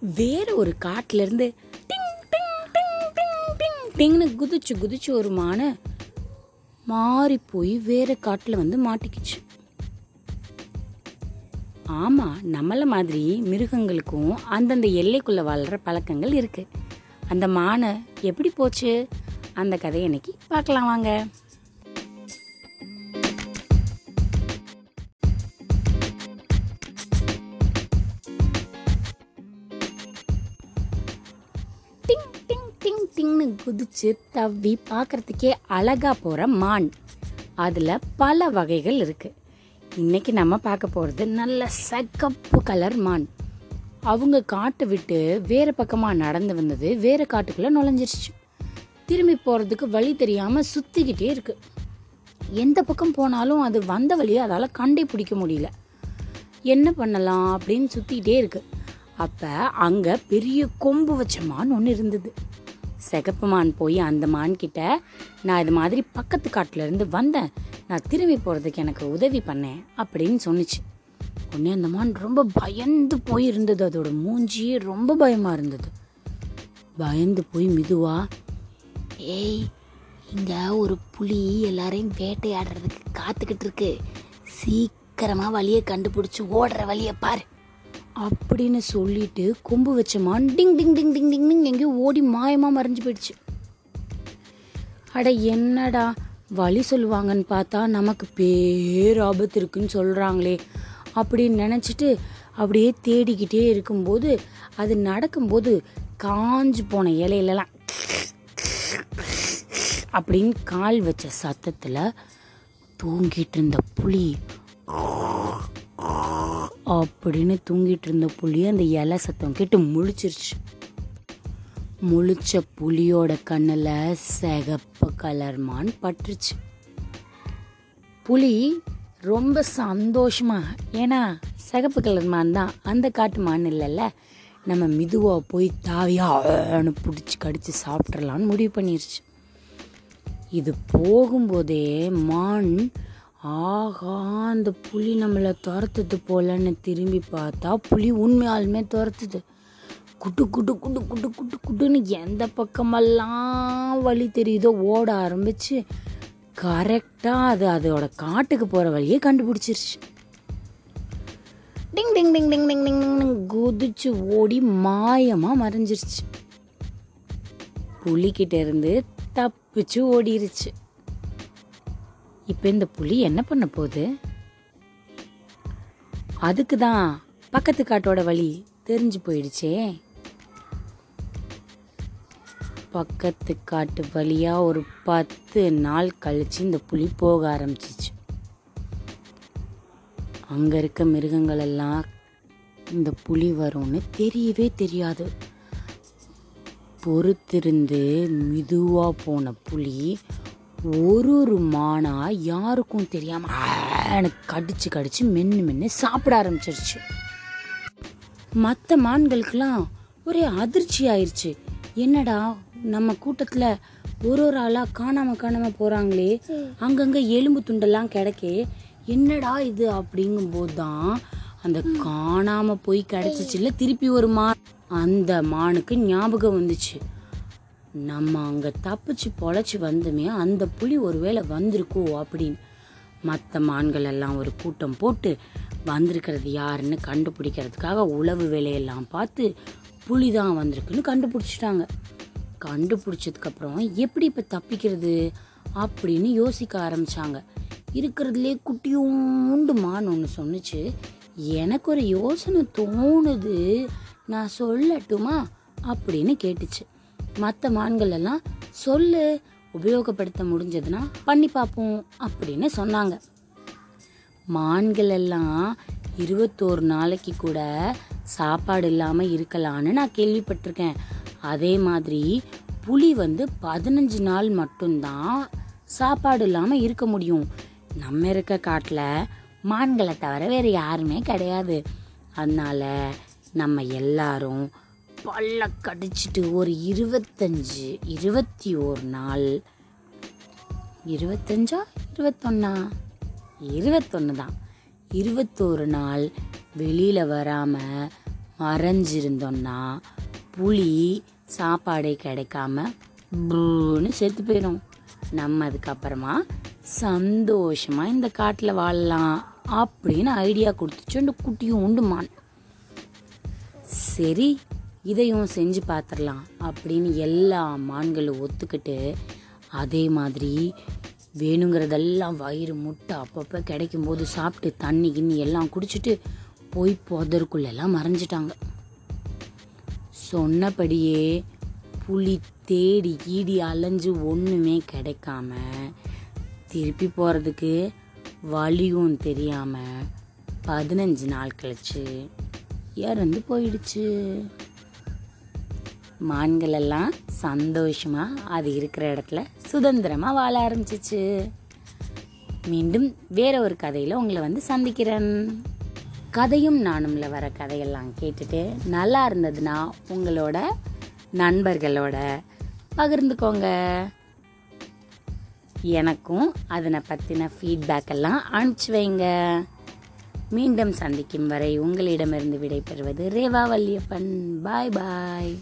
வேற ஒரு காட்டுல இருந்து டிங் டிங் டிங் டிங் டிங் டிங்னு குதிச்சு குதிச்சு ஒரு மானை மாறி போய் வேற காட்டுல வந்து மாட்டிக்கிச்சு. ஆமா நம்மள மாதிரி மிருகங்களுக்கும் அந்தந்த எல்லைக்குள்ள வாழ்ற பழக்கங்கள் இருக்கு. அந்த மானை எப்படி போச்சு? அந்த கதையை இன்னைக்கு பார்க்கலாம் வாங்க. டிங் டிங் டிங் டிங்னு குதிச்சு தவ்வி பார்க்கறதுக்கே அழகாக போகிற மான். அதில் பல வகைகள் இருக்குது இன்றைக்கி நம்ம பார்க்க போகிறது நல்ல சகப்பு கலர் மான். அவங்க காட்டை விட்டு வேறு பக்கமாக நடந்து வந்தது வேறு காட்டுக்குள்ளே நுழைஞ்சிருச்சு. திரும்பி போகிறதுக்கு வழி தெரியாமல் சுற்றிக்கிட்டே இருக்குது எந்த பக்கம் போனாலும் அது வந்த வழியை அதால் கண்டே பிடிக்க முடியல. என்ன பண்ணலாம் அப்படின்னு சுற்றிக்கிட்டே இருக்குது அப்ப அங்க பெரிய கொம்பு வச்ச மான் ஒன்று இருந்தது. சிகப்பு மான் போய் அந்த மான் கிட்ட நான் இது மாதிரி பக்கத்து காட்டுல இருந்து வந்தேன். நான் திரும்பி போறதுக்கு எனக்கு உதவி பண்ணேன் அப்படின்னு சொன்னுச்சு. உடனே அந்த மான் ரொம்ப பயந்து போய் இருந்தது. அதோட மூஞ்சியே ரொம்ப பயமாக இருந்தது. பயந்து போய் மெதுவா ஏய் இங்கே ஒரு புலி எல்லாரையும் வேட்டையாடுறதுக்கு காத்துக்கிட்டு இருக்கு. சீக்கிரமாக வழியை கண்டுபிடிச்சி ஓடுற வழியை பாரு. அப்படின்னு சொல்லிட்டு கொம்பு வச்ச மான் டிங் டிங் டிங் டிங் டிங் டிங் எங்கேயோ ஓடி மாயமாக மறைஞ்சு போயிடுச்சு. அட என்னடா வழி சொல்லுவாங்கன்னு பார்த்தா நமக்கு பேராபத்து இருக்குன்னு சொல்கிறாங்களே அப்படின்னு நினச்சிட்டு அப்படியே தேடிக்கிட்டே இருக்கும்போது அது நடக்கும்போது காஞ்சு போன இலையிலலாம் அப்படின்னு கால் வச்ச சத்தத்தில் தூங்கிட்டு இருந்த புலி அப்படின்னு தூங்கிட்டு இருந்த புலி அந்த இலை சத்தம் கேட்டு முழிச்சிருச்சு. முழிச்ச புலியோட கண்ணில் சிகப்பு கலர் மான் பட்டுருச்சு. புலி ரொம்ப சந்தோஷமாக ஏன்னா சிகப்பு கலர் மான் தான் அந்த காட்டு மான் இல்லைல்ல நம்ம மிதுவாக போய் தாவியான்னு பிடிச்சி கடித்து சாப்பிட்றலான்னு முடிவு பண்ணிருச்சு. இது போகும்போதே மான் ஆகா அந்த புலி நம்மளை துரத்துது போலன்னு திரும்பி பார்த்தா புலி உண்மையாலுமே துரத்துது. குட்டு குட்டு குட்டு குட்டு குட்டு குட்டுன்னு எந்த பக்கமெல்லாம் வழி தெரியுதோ ஓட ஆரம்பிச்சு கரெக்டாக அது அதோட காட்டுக்கு போகிற வழியே கண்டுபிடிச்சிருச்சு. டிங் டிங் டிங் டிங் டிங் டிங் டிங் குதிச்சு ஓடி மாயமாக மறைஞ்சிருச்சு. புலிக்கிட்டேருந்து தப்பிச்சு ஓடிருச்சு. இப்போ இந்த புலி என்ன பண்ண போகுது? அதுக்கு தான் பக்கத்து காட்டோட வழி தெரிஞ்சு போயிடுச்சே. பக்கத்து காட்டு வழியாக ஒரு பத்து நாள் கழிச்சு இந்த புலி போக ஆரம்பிச்சிச்சு. அங்கே இருக்க மிருகங்கள் எல்லாம் இந்த புலி வரும்னு தெரியவே தெரியாது. பொறுத்திருந்து மெதுவாக போன புலி ஒரு ஒரு மானா யாருக்கும் தெரியாம எனக்கு கடிச்சு கடிச்சு மென்னு மென்னு சாப்பிட ஆரம்பிச்சிருச்சு. மற்ற மான்களுக்கெல்லாம் ஒரே அதிர்ச்சி ஆயிடுச்சு என்னடா நம்ம கூட்டத்தில் ஒரு ஒரு ஆளாக காணாமல் காணாமல் போகிறாங்களே அங்கங்கே எலும்பு துண்டெல்லாம் கிடைக்கே. என்னடா இது அப்படிங்கும்போது தான் அந்த காணாமல் போய் கிடைச்சிச்சுல திருப்பி ஒரு மான். அந்த மானுக்கு ஞாபகம் வந்துச்சு. நம்ம அங்க தப்பிச்சு பொழைச்சி வந்தோமே அந்த புலி ஒருவேளை வந்திருக்கோ அப்படின்னு. மற்ற மான்கள் எல்லாம் ஒரு கூட்டம் போட்டு வந்திருக்கிறது யாருன்னு கண்டுபிடிக்கிறதுக்காக உளவு வேலையெல்லாம் பார்த்து புலி தான் வந்திருக்குன்னு கண்டுபிடிச்சிட்டாங்க. கண்டுபிடிச்சதுக்கப்புறம் எப்படி இப்போ தப்பிக்கிறது அப்படின்னு யோசிக்க ஆரம்பித்தாங்க இருக்கிறதுலே குட்டியூண்டு மான் ஒன்று சொன்னுச்சு. எனக்கு ஒரு யோசனை தோணுது. நான் சொல்லட்டுமா? அப்படின்னு கேட்டுச்சு. மற்ற மான்கள் எல்லாம் சொல்லு உபயோகப்படுத்த முடிஞ்சதுன்னா பண்ணி பார்ப்போம் அப்படின்னு சொன்னாங்க. மான்கள் எல்லாம் இருபத்தோரு நாளைக்கு கூட சாப்பாடு இல்லாமல் இருக்கலான்னு நான் கேள்விப்பட்டிருக்கேன். அதே மாதிரி புலி வந்து பதினஞ்சு நாள் மட்டும்தான் சாப்பாடு இல்லாமல் இருக்க முடியும். நம்ம இருக்க காட்டில் மான்களை தவிர வேறு யாருமே கிடையாது. அதனால நம்ம எல்லாரும் பல்ல கடிச்சிட்டு ஒரு இருபத்தஞ்சு இருபத்தி ஒரு நாள். இருபத்தஞ்சா இருபத்தொன்னா? இருபத்தொன்று தான். இருபத்தோரு நாள் வெளியில் வராமல் மறைஞ்சிருந்தோன்னா புளி சாப்பாடே கிடைக்காம ப்ளூன்னு செத்து போயிடும் நம்ம அதுக்கப்புறமா சந்தோஷமாக இந்த காட்டில் வாழலாம் அப்படின்னு ஐடியா கொடுத்துச்சு அந்த குட்டியும் உண்டுமான். சரி இதையும் செஞ்சு பார்த்துடலாம் அப்படின்னு எல்லா மான்களும் ஒத்துக்கிட்டு அதே மாதிரி வேணுங்கிறதெல்லாம் வயிறு முட்டை அப்பப்போ கிடைக்கும் போது சாப்பிட்டு தண்ணி கிண்ணி எல்லாம் குடிச்சிட்டு போய் புதருக்குள்ளெல்லாம் மறைஞ்சிட்டாங்க. சொன்னபடியே புலி தேடி கீடி அலைஞ்சு ஒன்றுமே கிடைக்காம திருப்பி போகிறதுக்கு வழியும் தெரியாமல் பதினஞ்சு நாள் கழிச்சு இறந்து போயிடுச்சு. மான்கள் எல்லாம் சந்தோஷமா அது இருக்கிற இடத்துல சுதந்திரமா வாழ ஆரம்பிச்சிச்சு. மீண்டும் வேற ஒரு கதையில உங்களை வந்து சந்திக்கிறேன். கதையும் நானும்ல வர கதையெல்லாம் கேட்டுட்டு நல்லா இருந்ததுன்னா உங்களோட நண்பர்களோட பகிர்ந்துக்கோங்க. எனக்கும் அதனை பற்றின ஃபீட்பேக் எல்லாம் அனுப்பிச்சு வைங்க. மீண்டும் சந்திக்கும் வரை உங்களிடமிருந்து விடைபெறுவது ரேவா வல்லியப்பன் பாய் பாய்